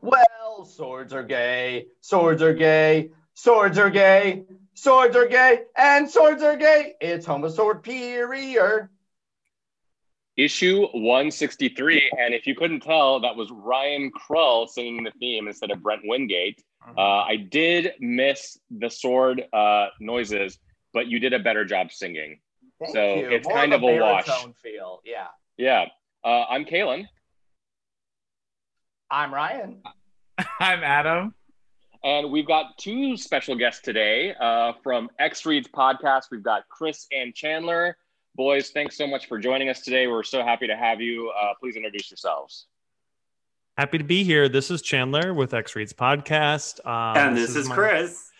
Well, swords are gay, swords are gay, swords are gay, swords are gay, and swords are gay. It's homo sword superior. Issue 163. And if you couldn't tell, that was Ryan Krull singing the theme instead of Brent Wingate. Mm-hmm. Uh, I did miss the sword uh, noises, but you did a better job singing. Thank So you. it's More kind of of a wash. Feel. Yeah. Yeah. Uh, I'm Kalen. I'm Ryan. I'm Adam. And we've got two special guests today uh, from X Reads podcast. We've got Chris and Chandler. Boys, thanks so much for joining us today. We're so happy to have you. Uh, please introduce yourselves. Happy to be here. This is Chandler with X Reads Podcast. Um, and this, is my, Chris.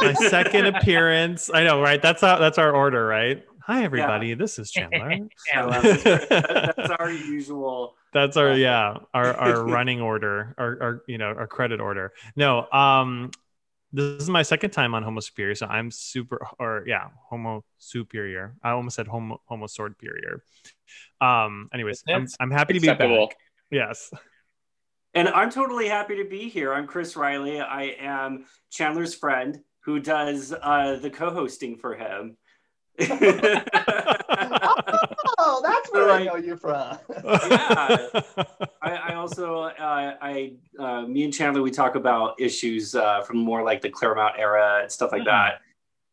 My second appearance. I know, right? That's our, that's our order, right? Hi, everybody. This is Chandler. So, uh, this is Chris. That- that's our usual. That's our yeah, our our running order, our our you know our credit order. No, um, this is my second time on Homo Superior, so I'm super or yeah, Homo Superior. I almost said Homo Homo Sword Superior. Um, anyways, I'm, I'm happy to be Acceptable. back. Yes. And I'm totally happy to be here. I'm Chris Riley. I am Chandler's friend who does uh, the co-hosting for him. Oh, that's where I know you from. Yeah. I, I also, uh, I, uh, me and Chandler, we talk about issues uh, from more like the Claremont era and stuff like Hmm. that.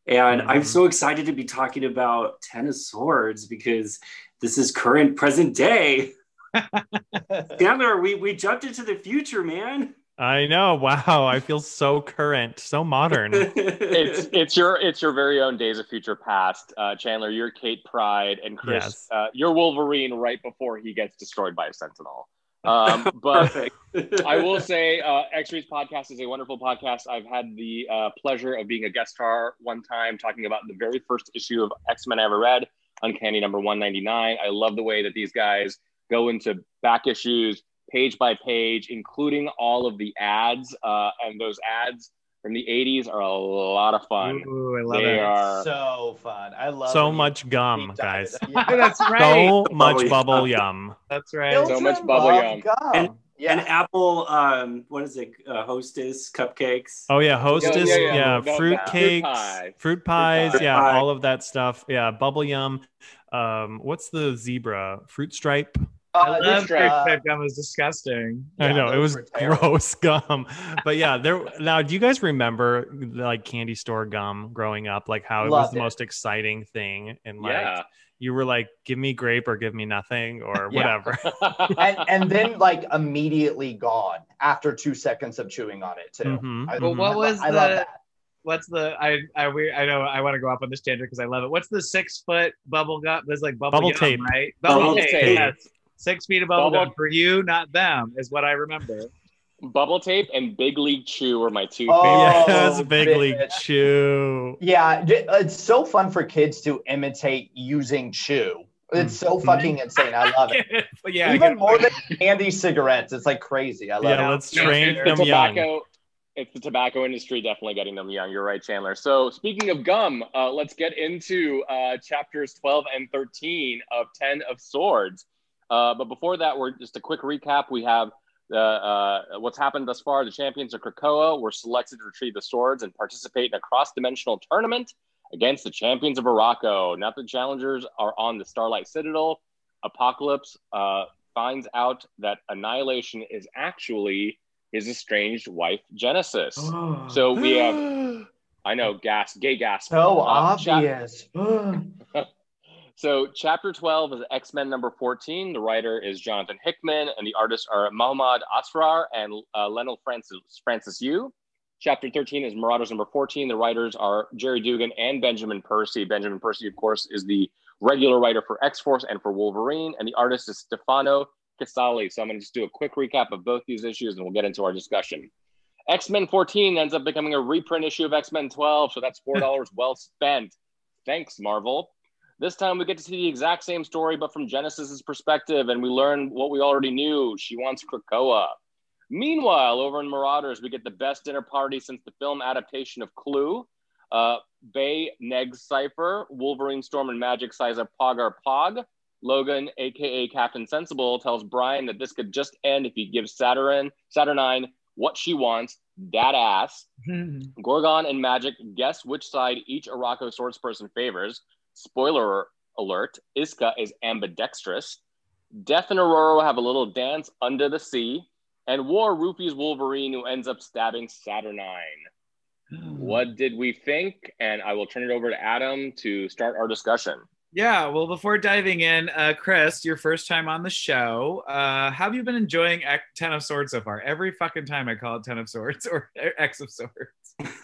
And I'm Mhm. so excited to be talking about Ten of Swords because this is current, present day. Chandler, we, we jumped into the future, man. I know. Wow, I feel so current, so modern. It's it's your it's your very own Days of Future Past, uh, Chandler. You're Kate Pryde, and Chris, Yes. uh, you're Wolverine right before he gets destroyed by a Sentinel. Um, but. I will say, uh, X Reads podcast is a wonderful podcast. I've had the uh, pleasure of being a guest star one time talking about the very first issue of X Men I ever read, Uncanny number 199. I love the way that these guys go into back issues, page by page, including all of the ads. Uh, and those ads from the 80s are a lot of fun. Ooh, I love They it. are. so fun. I love so much gum, guys. Yeah. That's right. So much Bubble bubble yum. yum. That's right. So much bubble yum. gum. And- yeah. And Apple, um, what is it? Uh, hostess cupcakes. Oh yeah, hostess, yeah, yeah, yeah. No, fruit that- fruit cakes, pie. fruit pies, pie. yeah, pie. all of that stuff. Yeah, bubble yum. Um, what's the zebra? Fruit stripe. Uh, I love this, fruit uh, gum is disgusting. I know it was gross gum, but yeah, there. Now, do you guys remember like candy store gum growing up? Like how it was the it. most exciting thing, and like Yeah. you were like, "Give me grape or give me nothing" or whatever. and and then like immediately gone after two seconds of chewing on it too. Mhm, I, Well, what I was I love the- that. What's the I I we I know I want to go up on this tangent because I love it. What's the six foot bubble gum? There's like bubble, Bubble gum, tape. right? Bubble tape. tape. Yes. Six feet of bubble, Bubble- gum for you, not them, is what I remember. Bubble tape and Big League Chew were my two. favorites. yes, big bitch. league chew. Yeah, it's so fun for kids to imitate using chew. It's so Mhm. fucking insane. I love it. But yeah, Even get- more than candy cigarettes. It's like crazy. I love Yeah, it. let's train it's the them young. tobacco it's the tobacco industry definitely getting them young you're right chandler so speaking of gum uh, let's get into uh, chapters 12 and 13 of 10 of swords uh, but before that we're just a quick recap we have the, uh, what's happened thus far the champions of krakoa were selected to retrieve the swords and participate in a cross-dimensional tournament against the champions of Arakko. Now the challengers are on the Starlight Citadel. Apocalypse uh, finds out that Annihilation is actually his estranged wife Genesis. So we have, I know, gas, gay gas. So Uh, chap- obvious. so chapter 12 is X-Men number 14. The writer is Jonathan Hickman, and the artists are Mahmoud Asrar and uh, Lionel Francis, Francis Yu. Chapter 13 is Marauders number 14. The writers are Gerry Duggan and Benjamin Percy. Benjamin Percy, of course, is the regular writer for X-Force and for Wolverine, and the artist is Stefano Caselli. So I'm going to just do a quick recap of both these issues, and we'll get into our discussion. X-Men 14 ends up becoming a reprint issue of X-Men 12, so that's $4 well spent. Thanks, Marvel. This time we get to see the exact same story, but from Genesis's perspective, and we learn what we already knew. She wants Krakoa. Meanwhile, over in Marauders, we get the best dinner party since the film adaptation of Clue. Uh, Bay Neg Cypher, Wolverine Storm and Magik size up Pogar Pog. Logan, aka Captain Sensible, tells Brian that this could just end if he gives Saturn Saturnyne what she wants, that ass. Gorgon and Magik guess which side each Arakko swords person favors. Spoiler alert, Iska is ambidextrous. Death and Ororo have a little dance under the sea. And War Rupees Wolverine, who ends up stabbing Saturnyne. what did we think? And I will turn it over to Adam to start our discussion. Yeah, well, before diving in, uh, Chris, your first time on the show, uh, have you been enjoying Ten of Swords so far? Every fucking time I call it Ten of Swords or X of Swords.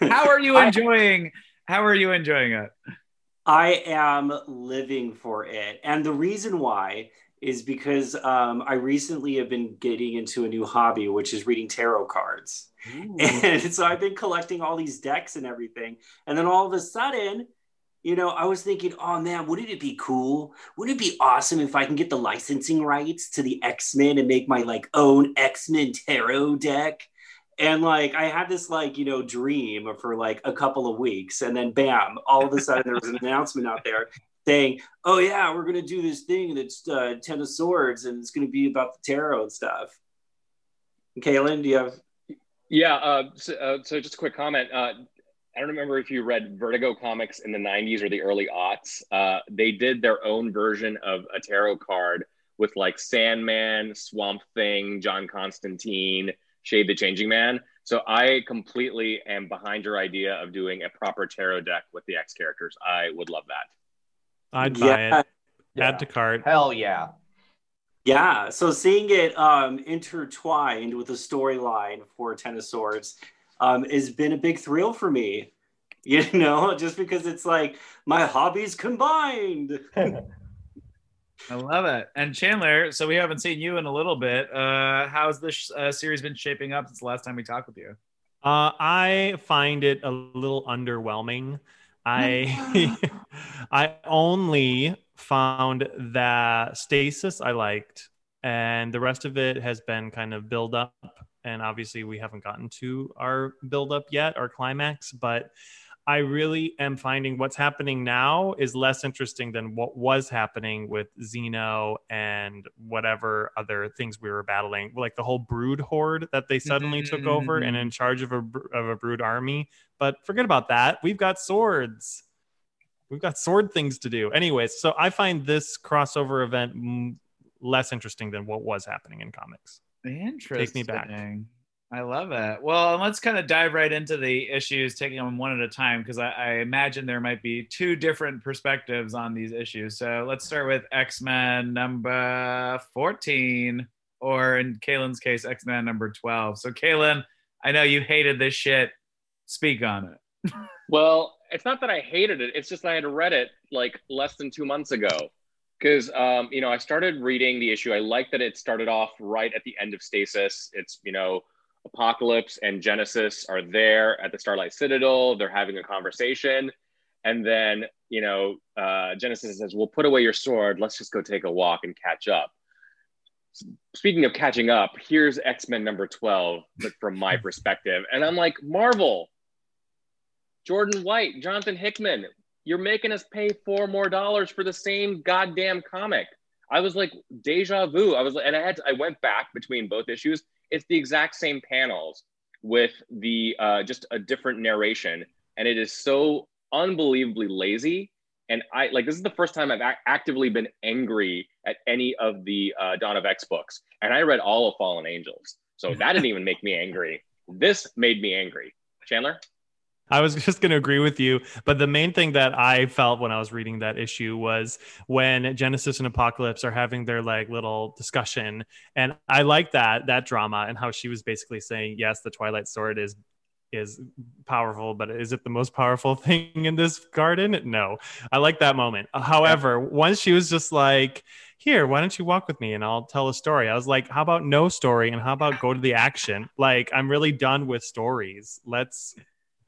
How are you enjoying? how are you enjoying it? I am living for it, and the reason why is because um, I recently have been getting into a new hobby, which is reading tarot cards. Ooh. And so I've been collecting all these decks and everything, and then all of a sudden you know, I was thinking, oh man, wouldn't it be cool? Wouldn't it be awesome if I can get the licensing rights to the X Men and make my like own X Men tarot deck? And like, I had this like, you know, dream for like a couple of weeks. And then bam, all of a sudden there was an announcement out there saying, oh yeah, we're going to do this thing that's uh, Ten of Swords and it's going to be about the tarot and stuff. Kaylin, do you have yeah. Uh, so, uh, so, just a quick comment. Uh, I don't remember if you read Vertigo comics in the 90s or the early aughts. Uh, they did their own version of a tarot card with like Sandman, Swamp Thing, John Constantine, Shade the Changing Man. So I completely am behind your idea of doing a proper tarot deck with the X characters. I would love that. I'd buy yeah. it. Yeah. Add to cart. Hell yeah. Yeah. So seeing it um, intertwined with a storyline for Ten of Swords um, has been a big thrill for me. You know, just because it's like my hobbies combined. I love it. And Chandler, so we haven't seen you in a little bit. Uh, how's this uh, series been shaping up since the last time we talked with you? Uh, I find it a little underwhelming. I I only found that Stasis I liked, and the rest of it has been kind of build up and obviously we haven't gotten to our build up yet, our climax, but I really am finding what's happening now is less interesting than what was happening with Xeno and whatever other things we were battling, like the whole Brood horde that they suddenly mm-hmm. took over and in charge of a of a Brood army. But forget about that. We've got swords. We've got sword things to do. Anyways, so I find this crossover event less interesting than what was happening in comics. Interesting. Take me back. I love it. Well, let's kind of dive right into the issues, taking them one at a time, because I, I, imagine there might be two different perspectives on these issues. So let's start with X Men number 14, or in Kaylin's case, X Men number 12. So, Kaylin, I know you hated this shit. Speak on it. well, it's not that I hated it, it's just I had read it like less than two months ago because um, you know I started reading the issue. I like that it started off right at the end of Stasis. It's you know Apocalypse and Genesis are there at the Starlight Citadel. They're having a conversation, and then you know uh, Genesis says, "Well, put away your sword. Let's just go take a walk and catch up." Speaking of catching up, here's X Men number twelve, but from my perspective, and I'm like, Marvel, Jordan White, Jonathan Hickman, you're making us pay four more dollars for the same goddamn comic. I was like deja vu. I was like, and I had to, I went back between both issues. It's the exact same panels with the uh, just a different narration, and it is so unbelievably lazy. And I like this is the first time I've ac- actively been angry at any of the uh, Dawn of X books, and I read all of Fallen Angels, so that didn't even make me angry. This made me angry. Chandler. I was just going to agree with you. But the main thing that I felt when I was reading that issue was when Genesis and Apocalypse are having their like little discussion. And I like that, that drama and how she was basically saying, yes, the Twilight Sword is is powerful, but is it the most powerful thing in this garden? No. I like that moment. Uh, however, once she was just like, here, why don't you walk with me and I'll tell a story? I was like, how about no story and how about go to the action? Like, I'm really done with stories. Let's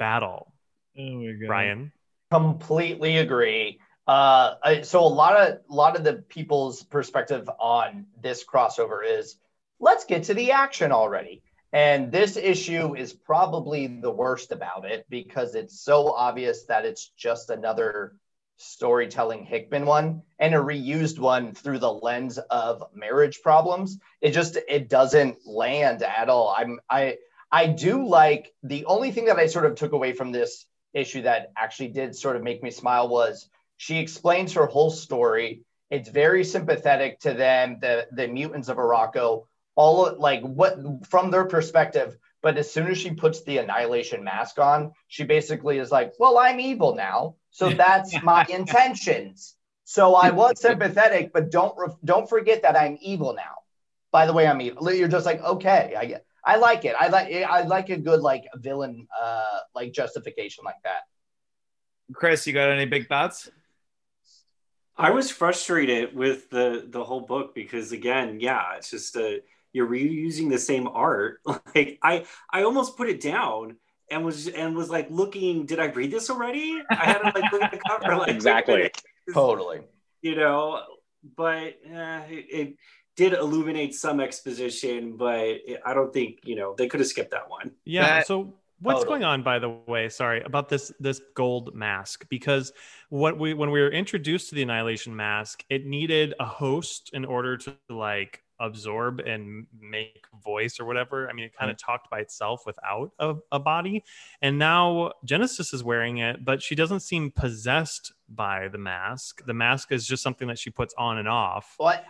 battle. Oh my god, Brian. Completely agree. Uh, so a lot of a lot of the people's perspective on this crossover is let's get to the action already. And this issue is probably the worst about it because it's so obvious that it's just another storytelling Hickman one and a reused one through the lens of marriage problems. It just it doesn't land at all. I'm I I do like the only thing that I sort of took away from this issue that actually did sort of make me smile was she explains her whole story. It's very sympathetic to them, the the mutants of Arakko, all like what from their perspective. But as soon as she puts the annihilation mask on, she basically is like, "Well, I'm evil now, so that's my intentions." So I was sympathetic, but don't don't forget that I'm evil now. By the way, I'm evil. You're just like, okay, I get. I like it. I like I like a good like villain uh like justification like that. Chris, you got any big thoughts? I was frustrated with the the whole book because again, yeah, it's just a you're reusing the same art. Like I I almost put it down and was and was like looking, did I read this already? I had to like look at the cover like exactly. Totally. You know, but uh, it, it did illuminate some exposition, but I don't think you know they could have skipped that one. Yeah. That- so what's Totally. going on, by the way? Sorry about this this gold mask because what we when we were introduced to the annihilation mask, it needed a host in order to like absorb and make voice or whatever. I mean, it kind of mm. talked by itself without a, a body. And now Genesis is wearing it, but she doesn't seem possessed by the mask. The mask is just something that she puts on and off. But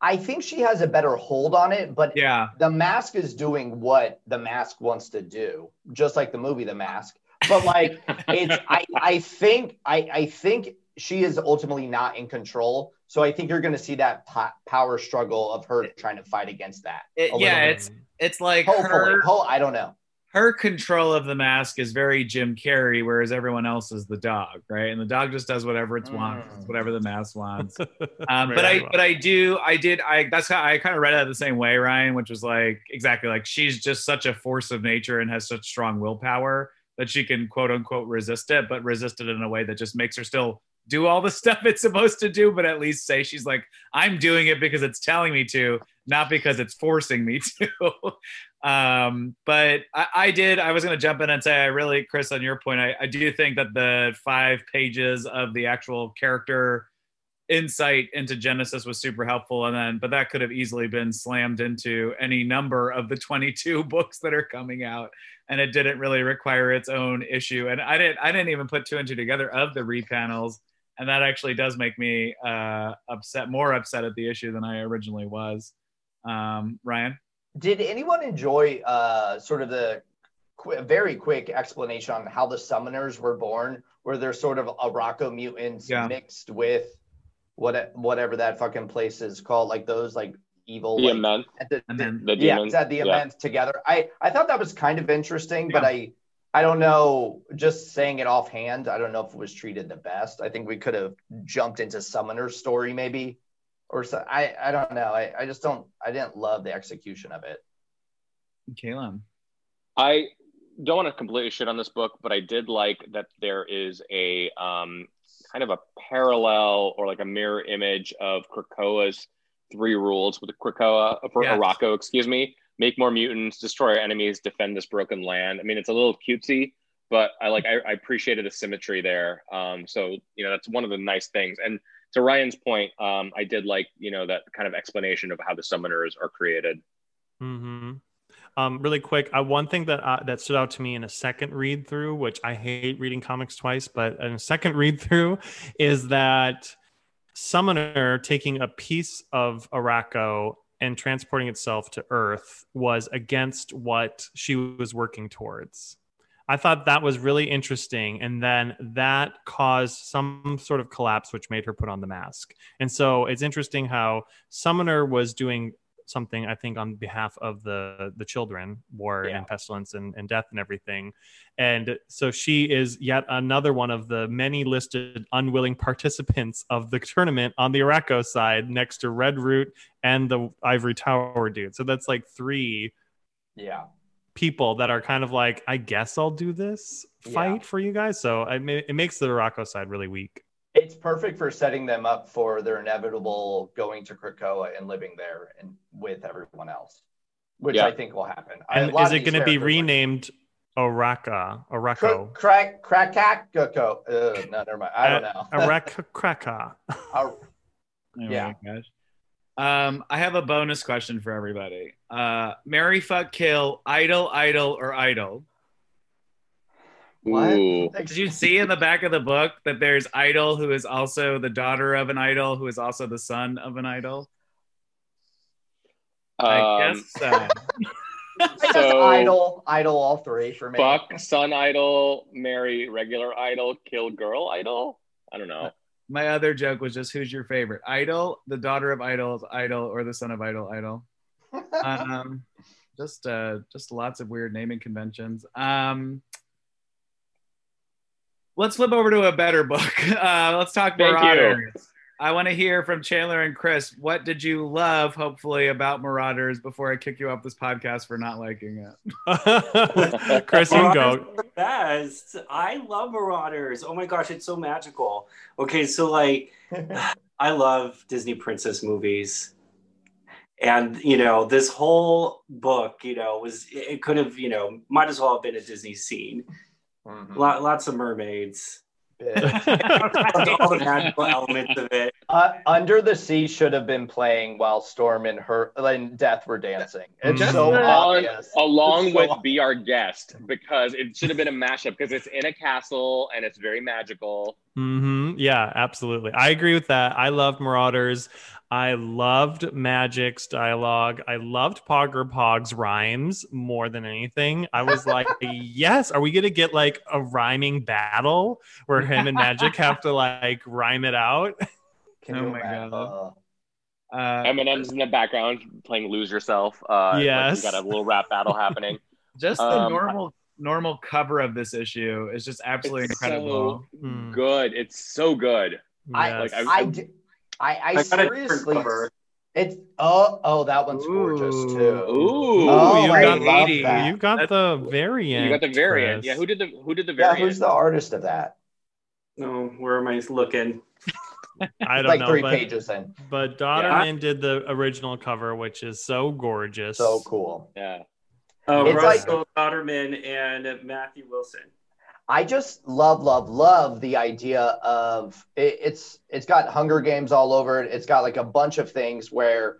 I think she has a better hold on it, but Yeah. the mask is doing what the mask wants to do, just like the movie The Mask. But like it's I, I think I, I think she is ultimately not in control. So I think you're going to see that po- power struggle of her trying to fight against that. It- yeah, it's it's like Hopefully, her Ho- I don't know. Her control of the mask is very Jim Carrey, whereas everyone else is the dog, right? And the dog just does whatever it wants, Mm. whatever the mask wants. Um, but I, well. but I do, I did, I that's how I kind of read it the same way, Ryan, which was like exactly like she's just such a force of nature and has such strong willpower that she can quote unquote resist it, but resist it in a way that just makes her still do all the stuff it's supposed to do, but at least say she's like, I'm doing it because it's telling me to, not because it's forcing me to. um, but I, I did, I was going to jump in and say, I really, Chris, on your point, I, I do think that the five pages of the actual character insight into Genesis was super helpful. And then, but that could have easily been slammed into any number of the 22 books that are coming out. And it didn't really require its own issue. And I didn't, I didn't even put two and two together of the repanels. And that actually does make me uh, upset, more upset at the issue than I originally was. Um, Ryan? Did anyone enjoy uh, sort of the qu- very quick explanation on how the summoners were born, where they're sort of Arakko mutants Yeah. mixed with what whatever that fucking place is called, like those like evil The like, immense, at the, And the- then, the yeah, demons. it's at the Yeah. event together. I I thought that was kind of interesting, but I I don't know. Just saying it offhand, I don't know if it was treated the best. I think we could have jumped into Summoner's story maybe, or so. I I don't know. I I just don't. I didn't love the execution of it. Caleb. I don't want to completely shit on this book, but I did like that there is a um, kind of a parallel or like a mirror image of Krakoa's three rules with Krakoa for Yes. Arakko, excuse me. Make more mutants, destroy our enemies, defend this broken land. I mean, it's a little cutesy, but I like I, I appreciated the symmetry there. Um, so you know that's one of the nice things. And to Ryan's point, um, I did like you know that kind of explanation of how the summoners are created. hmm Um, really quick, uh, one thing that uh, that stood out to me in a second read through, which I hate reading comics twice, but in a second read through, is that Summoner taking a piece of Arakko and transporting itself to Earth was against what she was working towards. I thought that was really interesting, and then that caused some sort of collapse, which made her put on the mask. And so it's interesting how Summoner was doing something I think on behalf of the the children, war Yeah. and pestilence and, and death and everything. And so she is yet another one of the many listed unwilling participants of the tournament on the Arakko side, next to Redroot and the Ivory Tower dude. So that's like three Yeah. people that are kind of like, I guess I'll do this fight Yeah. for you guys. So I mean, it makes the Arakko side really weak. It's perfect for setting them up for their inevitable going to Krakoa and living there and with everyone else, which Yeah. I think will happen. And lot is it going to be characters, like- renamed Oraka? Oraco? Crack, crack, crackako. Uh, no, never mind. I don't know. Araka Kraka. Yeah. my gosh. Um, I have a bonus question for everybody. Uh, Mary, fuck, kill, idol, idol, or idol. What? Ooh. Did you see in the back of the book that there's idol who is also the daughter of an idol who is also the son of an idol? I Um, guess so. I So- idol, idol, all three for me. fuck son idol, marry regular idol, kill girl idol. I don't know. My other joke was just who's your favorite? Idol, the daughter of idols, idol, or the son of idol, idol. Um, just uh, just lots of weird naming conventions. Um, let's flip over to a better book. Uh, let's talk Thank you. Marauders. I want to hear from Chandler and Chris. What did you love, hopefully, about Marauders before I kick you off this podcast for not liking it? Chris, you go. the best. I love Marauders. Oh my gosh, it's so magical. Okay, so like I love Disney princess movies. And you know, this whole book, you know, was it could have, you know, might as well have been a Disney scene. Mhm. Lot, lots of mermaids. All the magical elements of it. Uh, Under the Sea should have been playing while Storm and her and Death were dancing. It's Just so the- obvious. Along It's so with obvious. Be Our Guest, because it should have been a mashup because it's in a castle and it's very magical. hmm Yeah, absolutely. I agree with that. I loved Marauders. I loved Magik's dialogue. I loved Pogger Pog's rhymes more than anything. I was like, yes, are we going to get like a rhyming battle where him and Magic have to like rhyme it out? Can Oh you my imagine? God. Uh, Eminem's in the background playing "Lose Yourself." Uh, like Yes. we got a little rap battle happening. just the Um, normal normal cover of this issue is just absolutely It's incredible. so Hmm. good. It's so good. I, Yes. Like, I, d- I, I, I got a seriously. cover. It's oh oh that one's gorgeous too. Ooh, Oh, you I got love the- that. you got the variant. you got the variant. Chris. Yeah, who did the who did the variant? yeah, who's the artist of that? Oh, where am I looking? I don't like know, three but, pages in. but Dauterman did the original cover, which is so gorgeous. So cool. yeah. Oh, It's like- Russell Dauterman and Matthew Wilson. I just love, love, love the idea of it, it's it's got Hunger Games all over it. It's got like a bunch of things where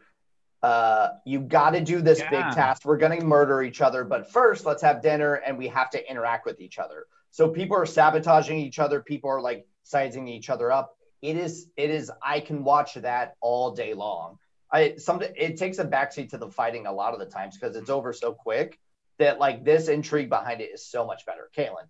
uh, you got to do this Yeah. big task. We're gonna murder each other, but first let's have dinner and we have to interact with each other. So people are sabotaging each other. People are like sizing each other up. It is it is. I can watch that all day long. I some it takes a backseat to the fighting a lot of the times because it's over so quick that like this intrigue behind it is so much better. Caitlin.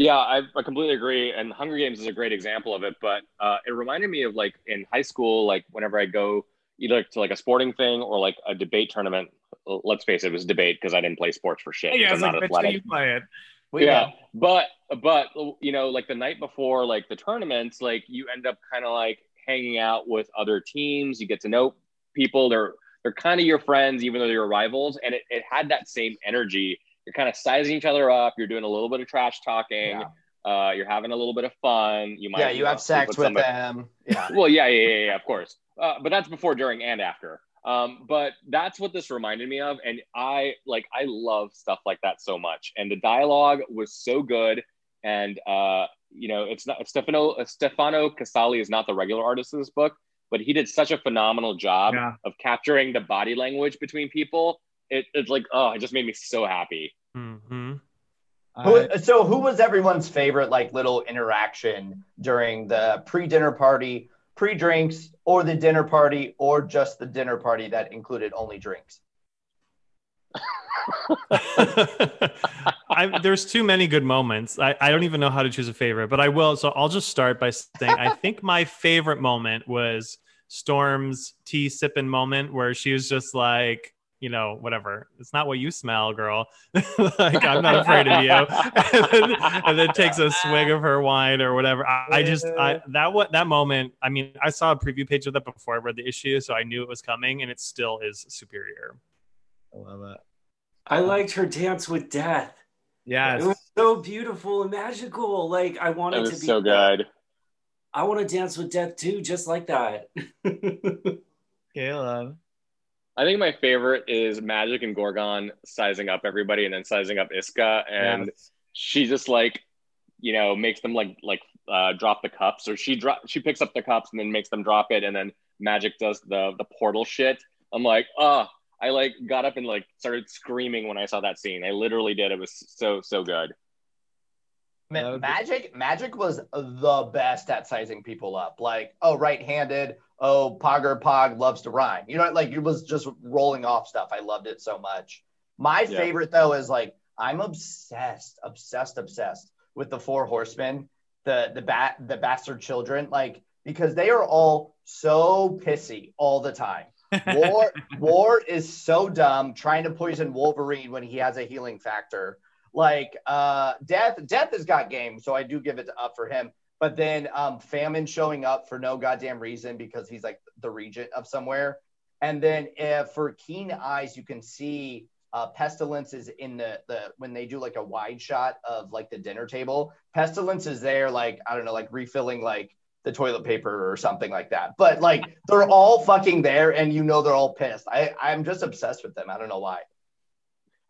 Yeah, I, I completely agree. And Hunger Games is a great example of it. But uh, it reminded me of like in high school, like whenever I go either to like a sporting thing or like a debate tournament. Let's face it, it was debate because I didn't play sports for shit. yeah, it's I'm like, athletic. you play it. We yeah, know. but but you know, like the night before, like the tournaments, like you end up kind of like hanging out with other teams. You get to know people. They're they're kind of your friends, even though they're rivals. And it, it had that same energy. You're kind of sizing each other up. You're doing a little bit of trash talking. Yeah. Uh, you're having a little bit of fun. You might yeah, you have sex with somebody- them. Yeah. well, yeah, yeah, yeah, yeah, of course. Uh, but that's before, during, and after. Um, but that's what this reminded me of, and I like I love stuff like that so much. And the dialogue was so good, and uh, you know, it's not Stefano Stefano Caselli is not the regular artist of this book, but he did such a phenomenal job Yeah. of capturing the body language between people. It, it's like, oh, it just made me so happy. Hmm Uh, Who, so who was everyone's favorite like little interaction during the pre-dinner party, pre-drinks, or the dinner party, or just the dinner party that included only drinks? I, there's too many good moments. I, I don't even know how to choose a favorite, but I will. So I'll just start by saying I think my favorite moment was Storm's tea sipping moment where she was just like, you know, whatever. It's not what you smell, girl. like I'm not afraid of you. and, then, and then takes a swig of her wine or whatever. I, I just I, that what that moment. I mean, I saw a preview page of that before I read the issue, so I knew it was coming, and it still is superior. I love it. I liked her dance with death. It was so beautiful and magical. Like I wanted to was be so good. I want to dance with death too, just like that. Caleb. I think my favorite is Magik and Gorgon sizing up everybody and then sizing up Iska and Yes. she just like you know makes them like like uh, drop the cups or she drop she picks up the cups and then makes them drop it and then Magik does the the portal shit. I'm like, oh, I like got up and like started screaming when I saw that scene. I literally did. It was so so good. Ma- That would be- Magik Magik was the best at sizing people up. Like, oh, right-handed. Oh, Pogger Pog loves to rhyme. You know, like it was just rolling off stuff. I loved it so much. My Yeah. favorite though is like I'm obsessed, obsessed, obsessed with the four horsemen, the the bat the bastard children, like because they are all so pissy all the time. War War is so dumb trying to poison Wolverine when he has a healing factor. Like uh Death Death has got game, so I do give it up for him. But then um Famine showing up for no goddamn reason because he's like the regent of somewhere. And then uh, for Keen Eyes, you can see uh, Pestilence is in the the when they do like a wide shot of like the dinner table. Pestilence is there, like I don't know, like refilling like the toilet paper or something like that. But like they're all fucking there, and you know they're all pissed. I I'm just obsessed with them. I don't know why.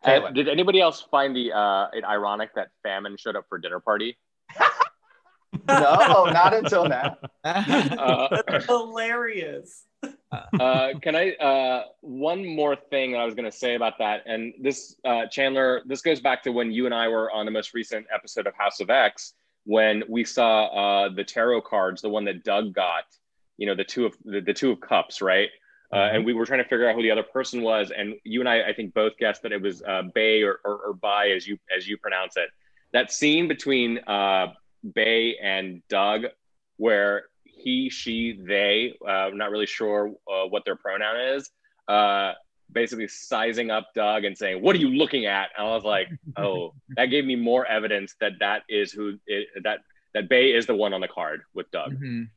Anyway. did anybody else find the uh, it ironic that Famine showed up for dinner party? No, not until now. Uh, That's hilarious. uh, can I uh, one more thing I was going to say about that, and this uh, Chandler, this goes back to when you and I were on the most recent episode of House of X when we saw uh, the tarot cards, the one that Doug got, you know, the two of the, the two of cups, right? Uh, and we were trying to figure out who the other person was, and you and I, I think, both guessed that it was uh, Bay or, or, or Bai, as you as you pronounce it. That scene between uh, Bay and Doug, where he, she, they, uh, I'm not really sure uh, what their pronoun is, uh, basically sizing up Doug and saying, "What are you looking at?" And I was like, "Oh, that gave me more evidence that that is who it, that that Bay is the one on the card with Doug." Mhm.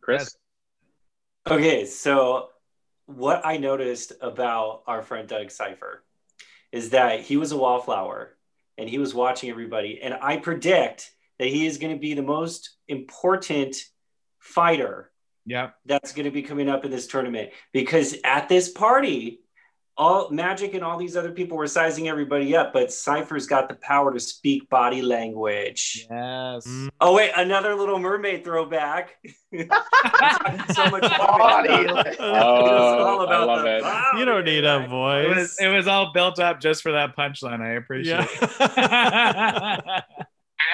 Chris, Okay, so what I noticed about our friend Doug Cypher is that he was a wallflower and he was watching everybody. And I predict that he is going to be the most important fighter Yep. that's going to be coming up in this tournament because at this party, all Magik and all these other people were sizing everybody up, but Cypher's got the power to speak body language. Yes. Mm. Oh wait, another Little Mermaid throwback. so much Body. oh, I love it. you don't need a It voice. was, it was all built up just for that punchline. I appreciate yeah. it.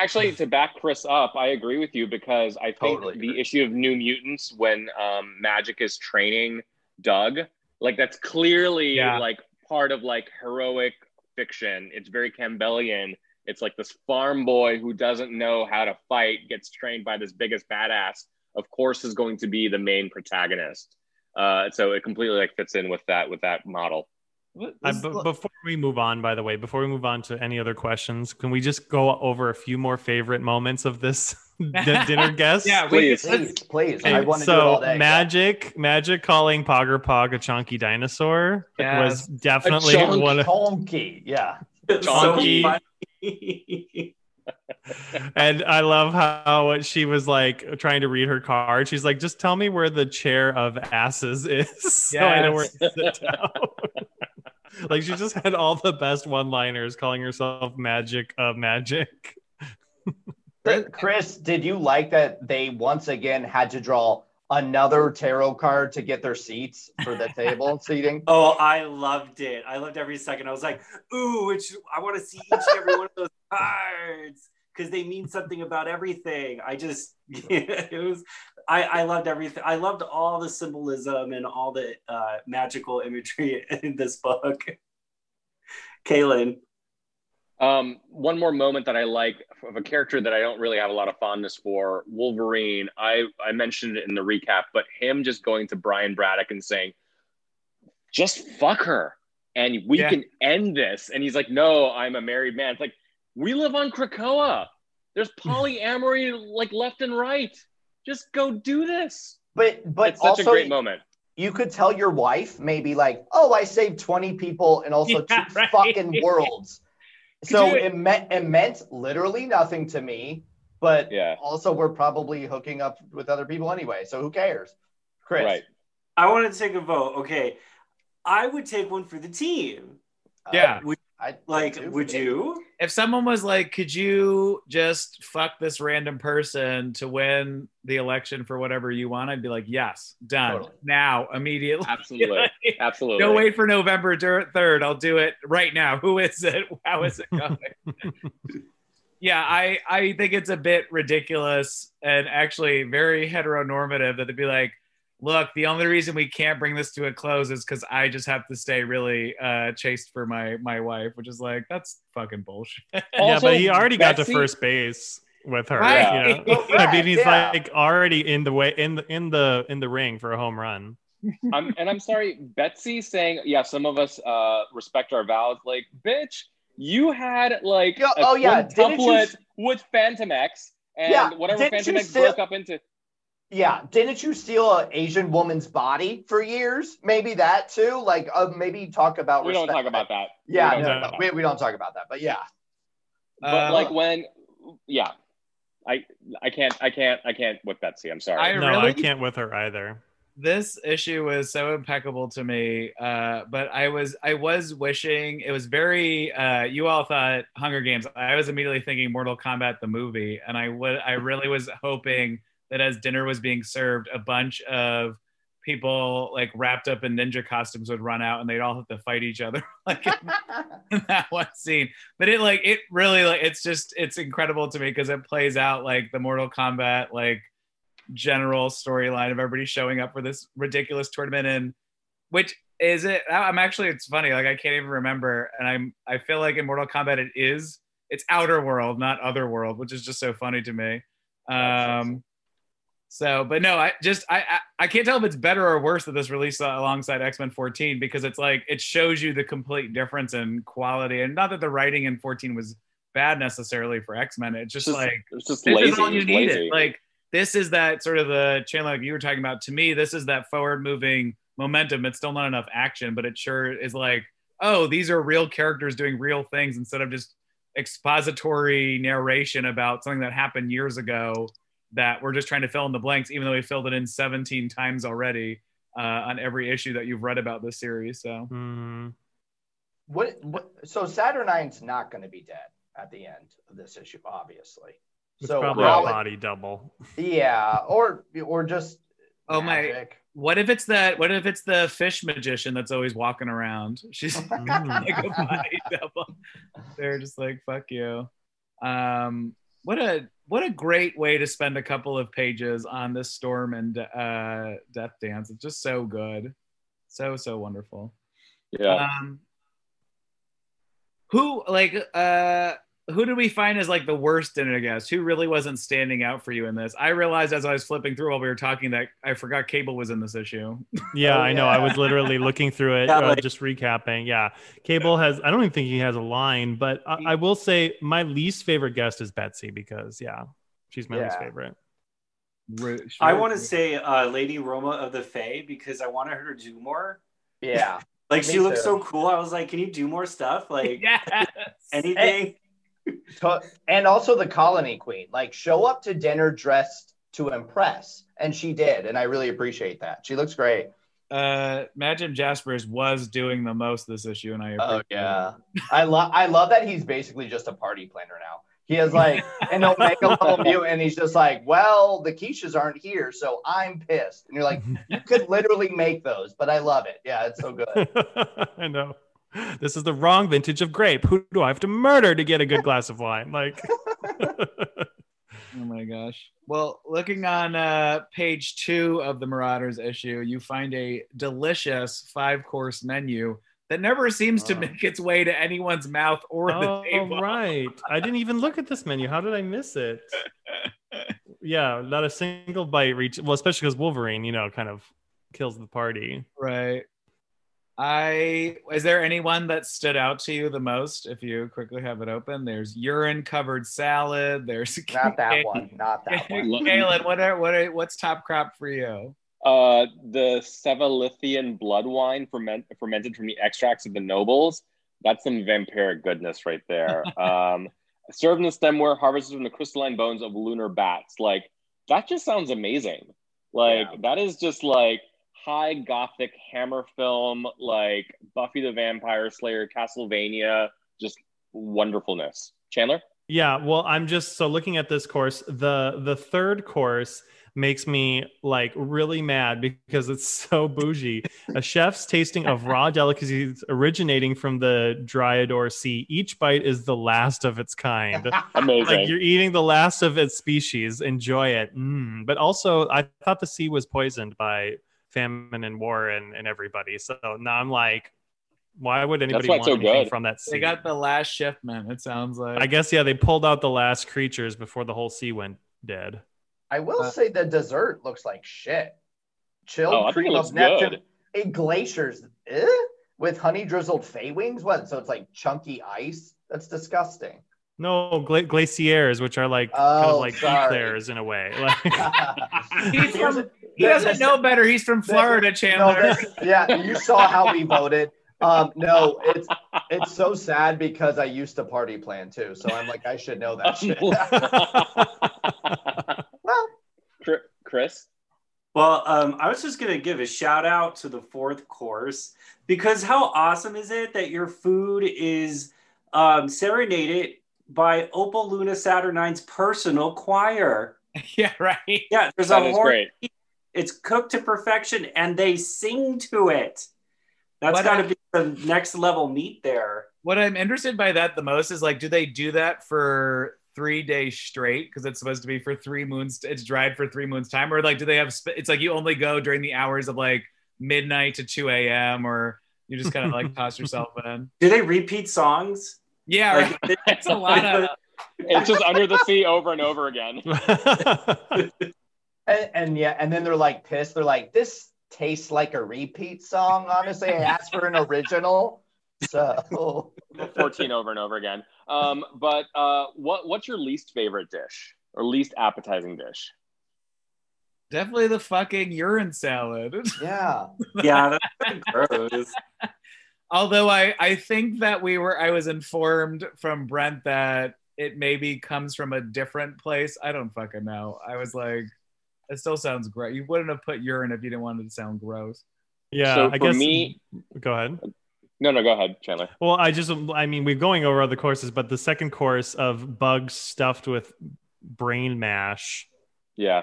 Actually, to back Chris up, I agree with you because I think Totally the agree. issue of New Mutants when um, Magik is training Doug, like that's clearly Yeah. like part of like heroic fiction. It's very Campbellian. It's like this farm boy who doesn't know how to fight gets trained by this biggest badass. Of course, is going to be the main protagonist. Uh, so it completely like fits in with that with that model. I, b- before we move on, by the way, before we move on to any other questions, can we just go over a few more favorite moments of this d- dinner guest? yeah, we, Please. Please, please. Okay, I want to do it all so day. magic, magic calling Pogger Pog a chunky dinosaur Yes. was definitely chunk. one of, Honky, yeah. Donkey. funny. and I love how she was like trying to read her card. She's like, just tell me where the chair of asses is, so I know where to sit down. like she just had all the best one-liners, calling herself Magic of Magic. Chris, did you like that they once again had to draw another tarot card to get their seats for the table seating? Oh, I loved it. I loved every second. I was like, ooh, which I want to see each and every one of those cards because they mean something about everything. I just, it was, I, I loved everything. I loved all the symbolism and all the uh, magical imagery in this book. Kaylin. Um, one more moment that I like of a character that I don't really have a lot of fondness for, Wolverine. I I mentioned it in the recap, but him just going to Brian Braddock and saying, "Just fuck her, and we Yeah. can end this." And he's like, "No, I'm a married man." It's like we live on Krakoa. There's polyamory like left and right. Just go do this. But but It's such also a great moment. you could tell your wife maybe like, oh, I saved 20 people and also Yeah, two right. fucking worlds. So you- it meant it meant literally nothing to me, but Yeah. also we're probably hooking up with other people anyway. So who cares? Chris. Right. I want to take a vote. Okay. I would take one for the team. uh, Yeah. Would, I Like, would you? if someone was like, "Could you just fuck this random person to win the election for whatever you want?" I'd be like, "Yes, done Totally. now, immediately." Absolutely. Absolutely. Don't wait for November third. I'll do it right now. Who is it? How is it going? yeah, I I think it's a bit ridiculous and actually very heteronormative that they'd be like, look, the only reason we can't bring this to a close is because I just have to stay really uh, chaste for my my wife, which is like that's fucking bullshit. yeah, but he already got to first base with her. Right. You know? I mean, he's Yeah. like already in the way in the in the in the ring for a home run. I'm, and I'm sorry, Betsy saying, yeah, some of us uh, respect our vows. Like, bitch, you had like Yo- a oh, yeah, didn't you with Fantomex, and Yeah, whatever didn't Fantomex still- broke up into. Yeah, didn't you steal an Asian woman's body for years? Maybe that too. Like, uh, maybe talk about. We don't talk about that. We Yeah, don't no, talk no, we, we don't talk about that. But yeah, But Uh, like when, yeah, I I can't I can't I can't with Betsy. I'm sorry. I no, I can't with her either. this issue was so impeccable to me uh but i was i was wishing it was very uh you all thought hunger games i was immediately thinking mortal kombat the movie and i would i really was hoping that as dinner was being served a bunch of people like wrapped up in ninja costumes would run out and they'd all have to fight each other like in, in that one scene. But it like it really like it's just it's incredible to me because it plays out like the mortal kombat like general storyline of everybody showing up for this ridiculous tournament and which is it i'm actually it's funny like i can't even remember and i'm i feel like in mortal kombat it is it's outer world not other world which is just so funny to me. Um so but no i just I, I i can't tell if it's better or worse that this release uh, alongside x-men 14 because it's like it shows you the complete difference in quality and not that the writing in 14 was bad necessarily for x-men it's just, Just like it's just this lazy. is all you needed. Like this is that sort of the channel like you were talking about. To me, this is that forward moving momentum. It's still not enough action, but it sure is like, oh, these are real characters doing real things instead of just expository narration about something that happened years ago that we're just trying to fill in the blanks, even though we filled it in 17 times already uh, on every issue that you've read about this series. So Mm. what, what? So Saturnyne's not going to be dead at the end of this issue, obviously. It's so probably how a body double. yeah, or or just Oh, my- what if it's that? What if it's the fish magician that's always walking around? She's like a body double. They're just like fuck you. Um, what a what a great way to spend a couple of pages on this storm and uh, death dance. It's just so good, so so wonderful. yeah. Um, who like uh who did we find as like the worst in it? I who really wasn't standing out for you in this? I realized as I was flipping through while we were talking that I forgot Cable was in this issue. Yeah, Oh, I know. I was literally looking through it, Yeah, uh, like- just recapping. Yeah, Cable has. I don't even think he has a line, but I, I will say my least favorite guest is Betsy because yeah, she's my least Yeah. favorite. I want to say uh, Lady Roma of the Fae because I wanted her to do more. Yeah, Like Me she looks too. so cool. I was like, can you do more stuff? Like yes. anything? And also the colony queen, like show up to dinner dressed to impress, and she did, and I really appreciate that. She looks great. uh Imagine Jaspers was doing the most this issue, and I Oh yeah, I love I love that he's basically just a party planner now. He has like an Omega level mute, and he's just like, well, the quiches aren't here, so I'm pissed. And you're like, you could literally make those, but I love it. Yeah, it's so good. I know. This is the wrong vintage of grape. Who do I have to murder to get a good glass of wine? Like, Oh my gosh. Well, looking on uh, page two of the Marauders issue, you find a delicious five course menu that never seems to make its way to anyone's mouth or the oh, table. right. I didn't even look at this menu. How did I miss it? Yeah, not a single bite reach. Well, especially because Wolverine, you know, kind of kills the party. Right. I is there anyone that stood out to you the most? If you quickly have it open, there's urine covered salad. There's Not that one. Not that one. Galen, what are what are what's top crop for you? Uh, the Sevalithian blood wine ferment, fermented from the extracts of the nobles. That's some vampiric goodness right there. um, served in the stemware, harvested from the crystalline bones of lunar bats. Like that just sounds amazing. Like Yeah. that is just like high gothic hammer film, like Buffy the Vampire Slayer, Castlevania, just wonderfulness. Chandler? Yeah, well, I'm just so looking at this course. The the third course makes me like really mad because it's so bougie. A chef's tasting of raw delicacies originating from the Dryador Sea. Each bite is the last of its kind. Amazing. like you're eating the last of its species. Enjoy it. Mm. But also, I thought the sea was poisoned by famine and war and, and everybody. So now I'm like, why would anybody want it's so anything good. from that sea? They got the last shipment. It sounds like. I guess yeah, they pulled out the last creatures before the whole sea went dead. I will Uh, say the dessert looks like shit. Chilled Oh, cream of looks Neptune good. in glaciers eh? with honey drizzled fay wings. What? So it's like chunky ice. That's disgusting. No, gla- glaciers, which are like kind Oh, of like sorry. eclairs in a way. Like, He's from- a- he doesn't there's- know better. He's from Florida, No, Chandler. yeah, you saw how we voted. Um, no, it's it's so sad because I used to party plan too. So I'm like, I should know that shit. well, Chris? Well, um, I was just going to give a shout out to the fourth course because how awesome is it that your food is um, serenaded by Opal Luna Saturnyne's personal choir? yeah, right. Yeah, there's That a is horn. great. It's cooked to perfection and they sing to it. That's got to be the next level meat there. What I'm interested by that the most is like, do they do that for three days straight? Because it's supposed to be for three moons. It's dried for three moons time, or like, do they have? Sp- it's like you only go during the hours of like midnight to two a.m. or you just kind of like toss yourself in. Do they repeat songs? Yeah, Like, right. it's a lot of. It's just under the sea over and over again. And, and yeah, and then they're like pissed. They're like, this tastes like a repeat song. Honestly, I asked for an original. So 14 over and over again. Um, but uh, what what's your least favorite dish or least appetizing dish? Definitely the fucking urine salad. yeah. yeah, that's gross. Although I, I think that we were, I was informed from Brent that it maybe comes from a different place. I don't fucking know. I was like, it still sounds great. You wouldn't have put urine if you didn't want it to sound gross. yeah, so I for guess. me, go ahead. no, no, go ahead, Chandler. Well, I just, I mean, we're going over other courses, but the second course of bugs stuffed with brain mash, Yeah,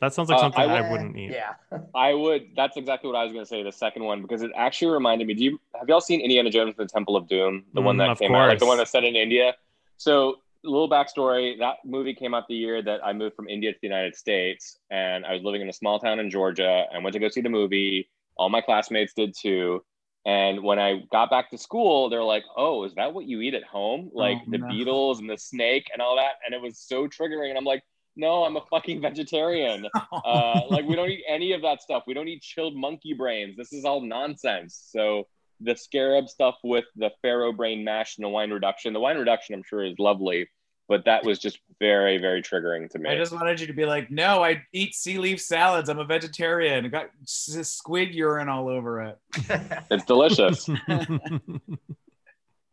that sounds like Uh, something I I, would- wouldn't eat. Yeah. I would. That's exactly what I was going to say. The second one because it actually reminded me. Do you have y'all seen Indiana Jones and the Temple of Doom? The one Mm, that of came out, like the one that's set in India. So, a little backstory: that movie came out the year that I moved from India to the United States, and I was living in a small town in Georgia. and went to go see the movie. All my classmates did too. And when I got back to school, they're like, "Oh, is that what you eat at home? Like Oh, the no. beetles and the snake and all that?" And it was so triggering. And I'm like, "No, I'm a fucking vegetarian." uh, like we don't eat any of that stuff. We don't eat chilled monkey brains. This is all nonsense. So the scarab stuff with the pharaoh brain mash and the wine reduction. The wine reduction, I'm sure, is lovely, but that was just very, very triggering to me. I just wanted you to be like, no, I eat sea leaf salads. I'm a vegetarian. I got squid urine all over it. It's delicious.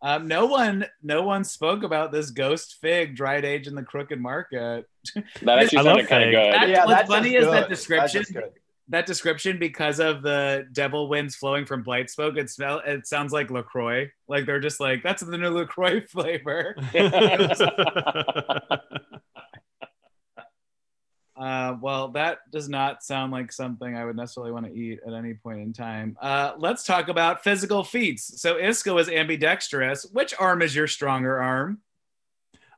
Um, no one, no one spoke about this ghost fig dried age in the crooked market. That actually I love sounded kind of good. That- yeah, what's that's funny is that good. That's description- good. That description, because of the devil winds flowing from blight smoke, it smell. It sounds like Lacroix. Like they're just like that's the new Lacroix flavor. Uh, well, that does not sound like something I would necessarily want to eat at any point in time. Uh, let's talk about physical feats. So Isca is ambidextrous. Which arm is your stronger arm?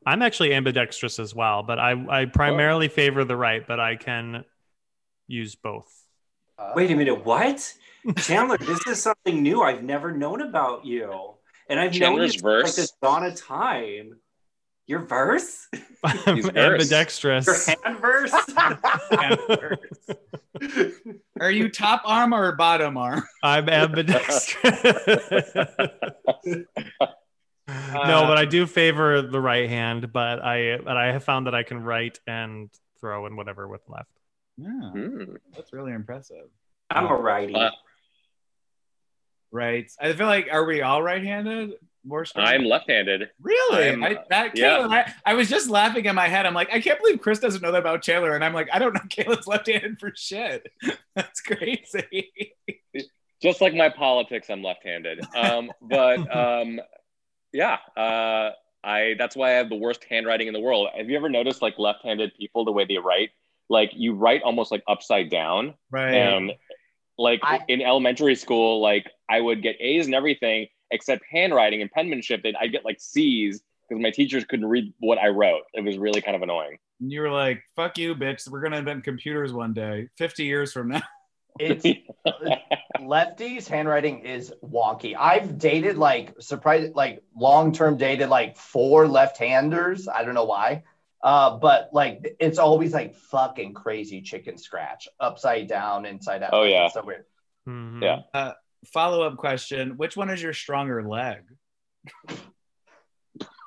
I'm actually ambidextrous as well, but I, I primarily favor the right, but I can use both. Uh, Wait a minute, what? Chandler, this is something new I've never known about you. And I've known you Chandler's for like verse. this dawn of time. Your verse? I'm He's verse. Your ambidextrous. hand verse? Are you top arm or bottom arm? I'm ambidextrous. no, but I do favor the right hand, but I but I have found that I can write and throw and whatever with left. Yeah, Hmm. that's really impressive. I'm a righty. Uh, Right. I feel like are we all right-handed? More strong? I'm left-handed. Really? I'm- I, that yeah. I, I was just laughing in my head. I'm like, I can't believe Chris doesn't know that about Taylor, And I'm like, I don't know Caleb's left-handed for shit. That's crazy. Just like my politics, I'm left-handed. Um, but um, Yeah. Uh, I that's why I have the worst handwriting in the world. Have you ever noticed like left-handed people the way they write? Like you write almost like upside down. Right. And like I- in elementary school, like I would get A's and everything except handwriting and penmanship. That I'd get like C's because my teachers couldn't read what I wrote. It was really kind of annoying. And you were like, "Fuck you, bitch! We're gonna invent computers one day, fifty years from now." It's uh, lefties handwriting is wonky. I've dated like surprise like long term dated like four left handers. I don't know why. Uh, but like it's always like fucking crazy chicken scratch, upside down, inside out. Oh, yeah. It's so weird. Mhm. Yeah. Follow up question: Which one is your stronger leg?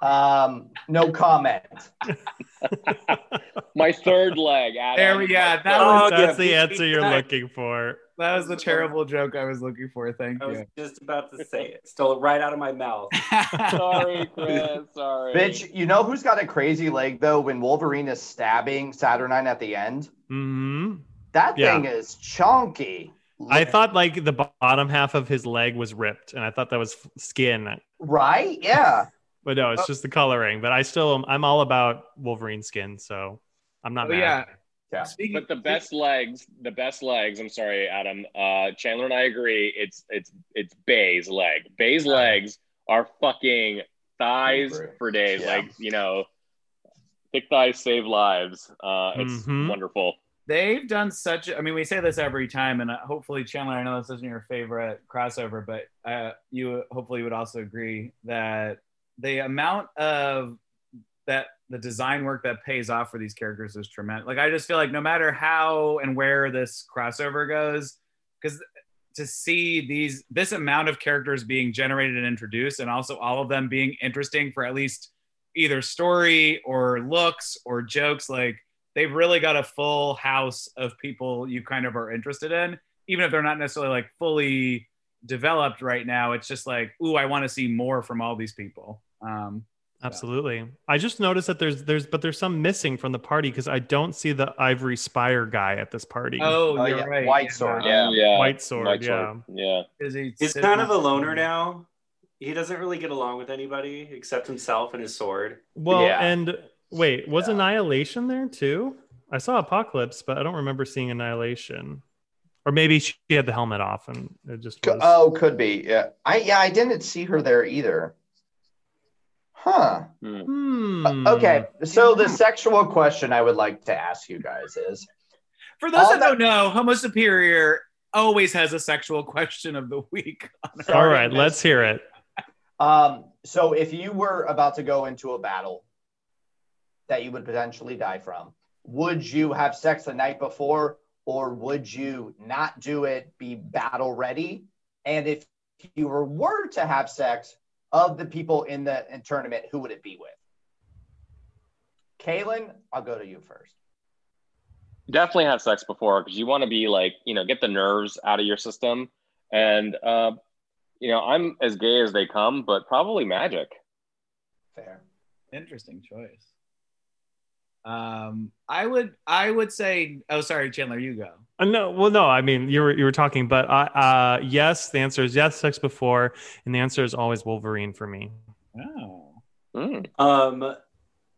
Um, no comment. my third leg. Adam. There we go. That Oh, was That's the answer you're looking for. That was the terrible joke I was looking for. Thank you. I was just about to say it. Stole it right out of my mouth. Sorry, Chris. Sorry. Bitch, you know who's got a crazy leg though? When Wolverine is stabbing Saturnyne at the end, Mm-hmm. that Yeah. thing is chunky. I thought like the bottom half of his leg was ripped, and I thought that was f- skin. right? Yeah. But no, it's Oh. just the coloring. But I still, I'm all about Wolverine skin, so I'm not Oh mad. yeah. Yeah. Speaking, But the best legs, the best legs. I'm sorry, Adam. Uh, Chandler and I agree. It's it's it's Bei's leg. Bei's legs are fucking thighs Agree. for days. Yeah. Like you know, thick thighs save lives. Uh, it's Mhm. wonderful. they've done such. I mean, we say this every time, and uh, hopefully, Chandler, I know this isn't your favorite crossover, but uh, you hopefully would also agree that the amount of that the design work that pays off for these characters is tremendous. Like, I just feel like no matter how and where this crossover goes, because to see these this amount of characters being generated and introduced, and also all of them being interesting for at least either story or looks or jokes, like they've really got a full house of people you kind of are interested in, even if they're not necessarily like fully developed right now. It's just like, ooh, I want to see more from all these people. Um, Absolutely. I just noticed that there's there's but there's some missing from the party because I don't see the Ivory Spire guy at this party. oh, Oh, you're yeah. right. White sword. Yeah, yeah. White sword, White yeah. sword. Yeah. Is he He's kind of a loner now. He doesn't really get along with anybody except himself and his sword. Well, Yeah. and wait, was Yeah. Annihilation there too? I saw Apocalypse, but I don't remember seeing Annihilation. Or maybe she had the helmet off and it just was. Oh, could be. Yeah. I yeah, I didn't see her there either. Huh. Hmm. Hmm. Uh, Okay. So the sexual question I would like to ask you guys is For those All that that- don't know, Homo Superior always has a sexual question of the week. All right, let's hear it. um so if you were about to go into a battle that you would potentially die from, would you have sex the night before or would you not do it, be battle ready? And if you were, were to have sex of the people in the in tournament, who would it be with? Kaylin, I'll go to you first. Definitely have sex before because you want to be like you know get the nerves out of your system, and uh, you know I'm as gay as they come, but probably Magik. Fair. Interesting choice. Um, I would, I would say. Oh, sorry, Chandler, you go. Uh, no, well, no. I mean, you were you were talking, but uh, uh, yes. The answer is yes. Sex before, and the answer is always Wolverine for me. Oh, Hmm. Um,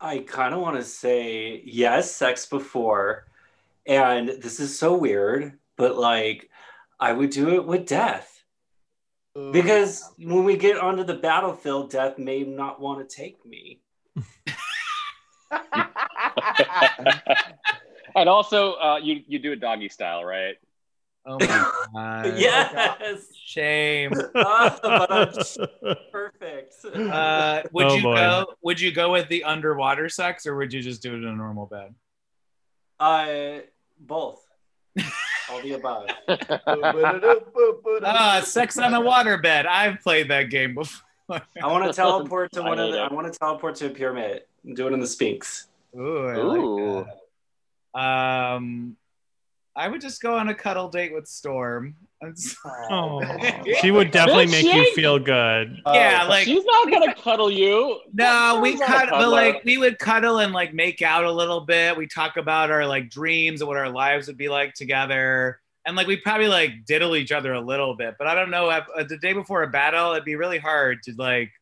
I kind of want to say yes, sex before, and this is so weird, but like I would do it with death because when we get onto the battlefield, death may not want to take me. and also, uh, you you do it doggy style, right? oh my god! yes, shame. Ah, but perfect. Uh, would Oh, you boy. go? Would you go with the underwater sex, or would you just do it in a normal bed? Uh, both, all the above. Ah, sex on a water bed. I've played that game before. I want to teleport to I one of hate the. it. I want to teleport to a pyramid and do it in the Sphinx. Ooh, I Ooh. like that. Um, I would just go on a cuddle date with Storm. Oh, she would definitely Bitch, make you feel good. yeah, like She's not gonna cuddle you. no, we Storm's not a cut, but like we would cuddle and like make out a little bit. We talk about our like dreams and what our lives would be like together, and like we probably like diddle each other a little bit. But I don't know. if- uh, The day before a battle, it'd be really hard to like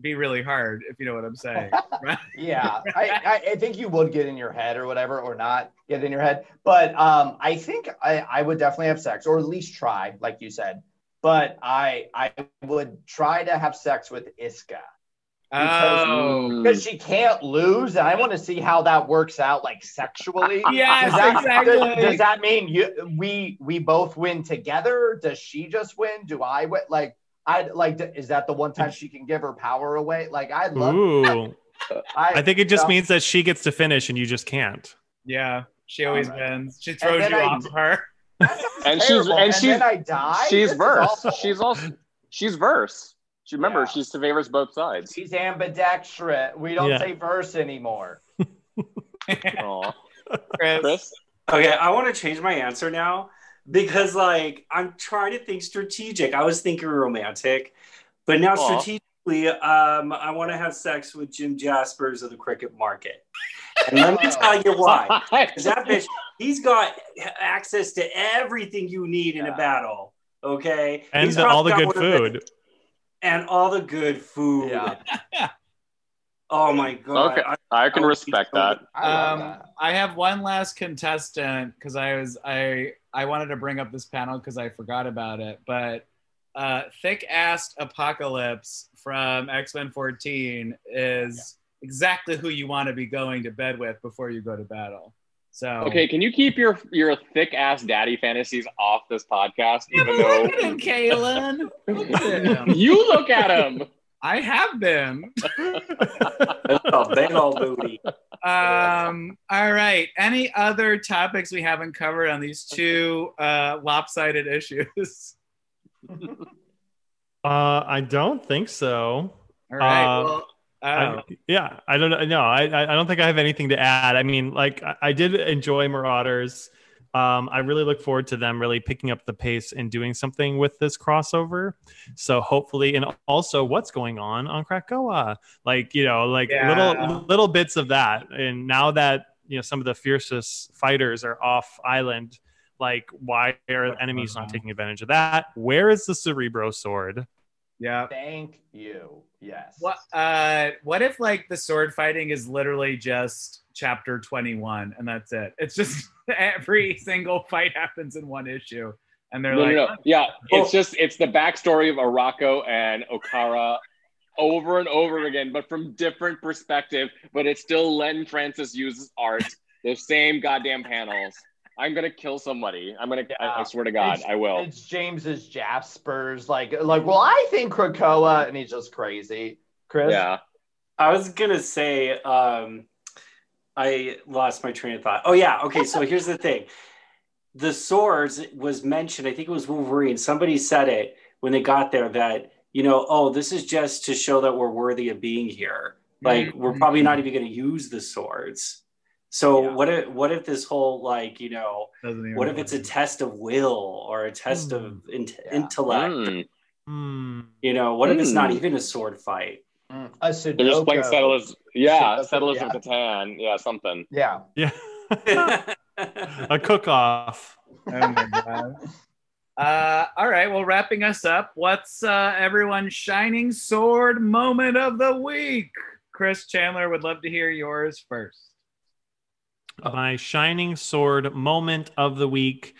be really hard if you know what I'm saying. Right? yeah, I, I, I think you would get in your head or whatever, or not get in your head. But um, I think I, I would definitely have sex, or at least try, like you said. But I I would try to have sex with Isca because, Oh, because she can't lose, and I want to see how that works out, like sexually. yes, Does that, exactly. does, does that mean you we we both win together? Does she just win? Do I win? Like I like is that the one time mm. she can give her power away? Like I'd love. Ooh. I, I think it just Yeah. means that she gets to finish and you just can't. yeah, she always Alright. wins. She throws you I off of her. And she's- terrible. and she's- then I die. she's This verse. She's also she's verse. She remember Yeah. she's favors both sides. she's ambidextrous. We don't Yeah. say verse anymore. Aw. Chris. Chris, Okay, I want to change my answer now because, like, I'm trying to think strategic. I was thinking romantic, but now Aw. strategically, um, I want to have sex with Jim Jaspers of the Crooked Market. And let me tell you why. Because that bitch, he's got access to everything you need in a battle. Okay, And He's the, all the good the- food. and all the good food. Yeah. Oh my god. Okay. I- I can Oh, respect that. I Um. I have one last contestant because I was I I wanted to bring up this panel because I forgot about it, but uh, thick assed apocalypse from X Men 14 is exactly who you want to be going to bed with before you go to battle. So Okay, can you keep your your thick ass daddy fantasies off this podcast? Yeah, Even but look at though him, Kalen. Look at him. you look at him. I have been. a big old booty. Um, all right. Any other topics we haven't covered on these two uh, lopsided issues? Uh, I don't think so. All right. Uh, well, I- oh, yeah, I don't know. No, I, I I don't think I have anything to add. I mean, like I, I did enjoy Marauders. Um, I really look forward to them really picking up the pace and doing something with this crossover. So hopefully, and also what's going on on Krakoa, like you know, like Yeah. little little bits of that. And now that you know some of the fiercest fighters are off island, like why are enemies not taking advantage of that? Where is the Cerebro sword? Yeah. Thank you. Yes. What uh what if like the sword fighting is literally just chapter 21 and that's it? It's just every single fight happens in one issue and they're No, like no, no. Yeah, Oh. it's just it's the backstory of Arakko and Okkara over and over again, but from different perspective. But it's still Leinil Francis Yu's art, the same goddamn panels. I'm gonna kill somebody. I'm gonna. I, I swear to God, It's- I will. It's James's Jaspers, like like. Well, I think Krakoa, and he's just crazy. Chris. Yeah. I was gonna say, um, I lost my train of thought. Oh yeah, okay. So here's the thing: the swords was mentioned. I think it was Wolverine. Somebody said it when they got there that you know, oh, this is just to show that we're worthy of being here. Like we're Mhm. probably not even going to use the swords. So Yeah. what if what if this whole like you know what if it's a test of will or a test of in- Yeah. intellect? Mm. Hmm. You know, what if it's not Mm. even a sword fight? Mm, a Sudoku. They're just playing Settlers. Yeah, Sudoku, Settlers yeah. of Catan. Yeah, something. Yeah. Yeah. a cook off. Oh. Uh, all right, well, wrapping us up, what's uh, everyone's shining sword moment of the week? Chris Chandler would love to hear yours first. My shining sword moment of the week.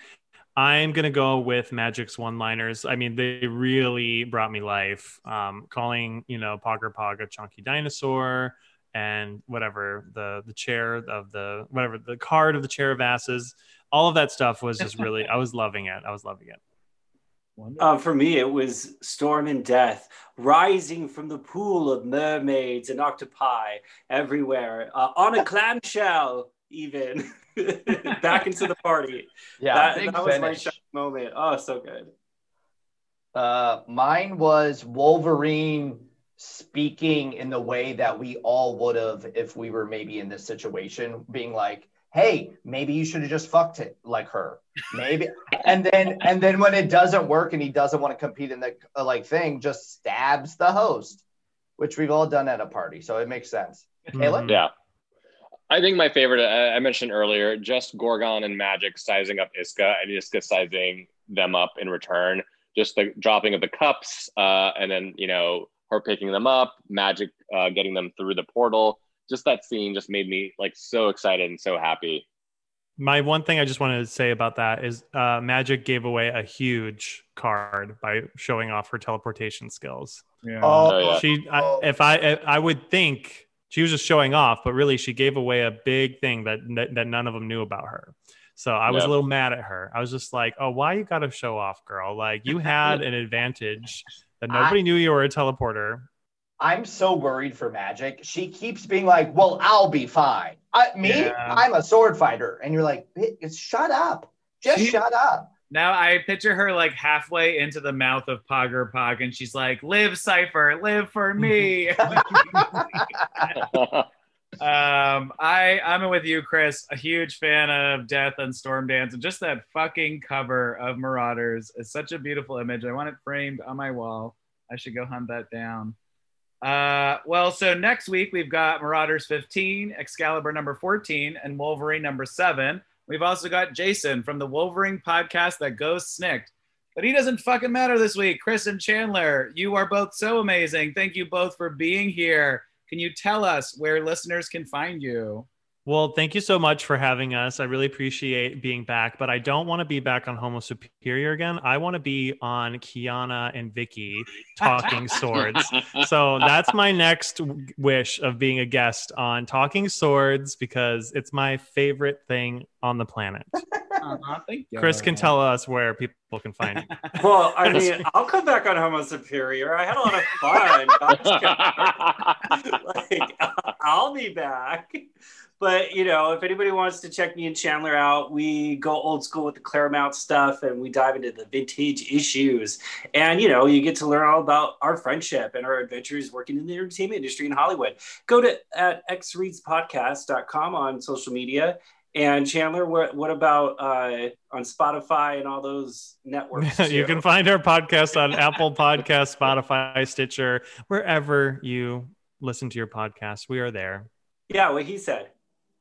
I'm gonna go with Magik's one-liners. I mean, they really brought me life. Um, calling you know Pogg Ur-Pogg a chunky dinosaur, and whatever the the chair of the whatever the card of the chair of asses. All of that stuff was just really. I was loving it. I was loving it. Uh, for me, it was Storm and Death, rising from the pool of mermaids and octopi everywhere, uh, on a clamshell, even back into the party. Yeah. that big that was my shock moment. Oh, so good. Uh, mine was Wolverine speaking in the way that we all would have if we were maybe in this situation, being like, "Hey, maybe you should have just fucked it like her." Maybe, and then and then when it doesn't work and he doesn't want to compete in the uh, like thing, just stabs the host, which we've all done at a party, so it makes sense. Caleb? Mhm. Yeah. I think my favorite, I I mentioned earlier, just Gorgon and Magik sizing up Isca and Isca sizing them up in return. Just the dropping of the cups, uh, and then, you know, her picking them up, Magik uh, getting them through the portal. Just that scene just made me like so excited and so happy. My one thing I just wanted to say about that is uh, Magik gave away a huge card by showing off her teleportation skills. Yeah. Oh, yeah. She, I, if I, I would think she was just showing off, but really she gave away a big thing that that, that none of them knew about her. So I was Yeah. a little mad at her. I was just like, "Oh, why you got to show off, girl? Like you had an advantage that nobody knew you were a teleporter." I'm so worried for Magik. She keeps being like, "Well, I'll be fine." I, me, Yeah. I'm a sword fighter, and you're like, "Shut up! Just She- shut up!" Now I picture her like halfway into the mouth of Pogg Ur-Pogg, and she's like, "Live, Cypher, live for me." um, I I'm with you, Chris. A huge fan of Death and Storm Dance, and just that fucking cover of Marauders is such a beautiful image. I want it framed on my wall. I should go hunt that down. Uh, well, so next week we've got Marauders 15, Excalibur number 14, and Wolverine number seven. We've also got Jason from the Wolverine podcast that goes snicked. But he doesn't fucking matter this week. Chris and Chandler, you are both so amazing. Thank you both for being here. Can you tell us where listeners can find you? Well, thank you so much for having us. I really appreciate being back, but I don't want to be back on Homo Superior again. I want to be on Kiana and Vicky talking swords. So that's my next wish of being a guest on Talking Swords because it's my favorite thing on the planet. Uh-huh, thank you. Chris can tell us where people can find you. Well, I mean, I'll come back on Homo Superior. I had a lot of fun. like, I'll be back. But you know, if anybody wants to check me and Chandler out, we go old school with the Claremont stuff, and we dive into the vintage issues. And you know, you get to learn all about our friendship and our adventures working in the entertainment industry in Hollywood. Go to at xreadspodcast.com on social media. And Chandler, what what about uh, on Spotify and all those networks? you can find our podcast on Apple Podcast, Spotify, Stitcher, wherever you listen to your podcast. We are there. Yeah, what he said.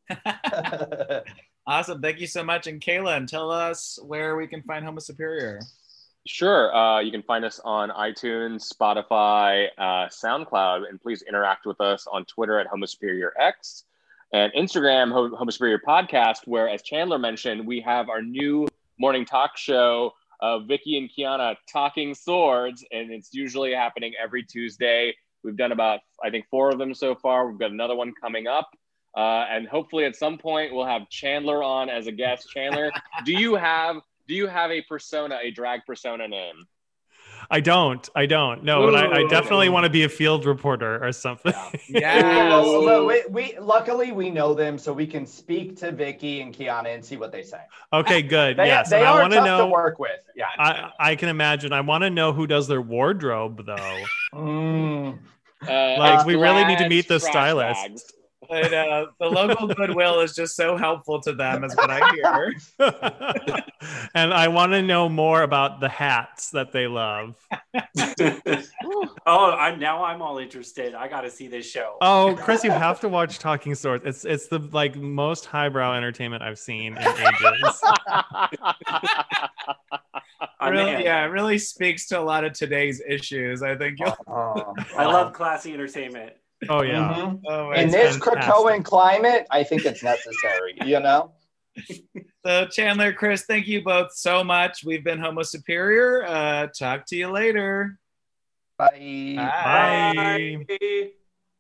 Awesome. Thank you so much. And Kayla, tell us where we can find Homo Superior. Sure. Uh, you can find us on iTunes, Spotify, uh, SoundCloud, and please interact with us on Twitter at Homo Superior X and Instagram, Ho- Homo Superior Podcast, where, as Chandler mentioned, we have our new morning talk show, uh, Vicky and Kiana Talking Swords, and it's usually happening every Tuesday. We've done about, I think, four of them so far. We've got another one coming up. Uh, and hopefully at some point we'll have Chandler on as a guest. Chandler, do you have do you have a persona, a drag persona name? I don't. I don't. No, but I, I Ooh. definitely want to be a field reporter or something. Yes. Well, we, we luckily we know them, so we can speak to Vicky and Kiana and see what they say. okay, good. They, yes. they and I are want tough to to know. work with. Yeah. I, I can imagine. I want to know who does their wardrobe, though. Mm. Uh, Like, we really need to meet the stylist. bags. But uh, the local goodwill is just so helpful to them, is what I hear. and I want to know more about the hats that they love. oh, I'm now I'm all interested. I got to see this show. Oh, Chris, you have to watch Talking Swords. It's it's the like most highbrow entertainment I've seen in ages. I'm really, in. yeah, it really speaks to a lot of today's issues. I think you'll. Oh, I love classy entertainment. Oh yeah. Mhm. Oh, In this fantastic. Krakoan climate, I think it's necessary. You know. So, Chandler, Chris, thank you both so much. We've been Homo Superior. Uh, talk to you later. Bye. Bye. Bye. Bye.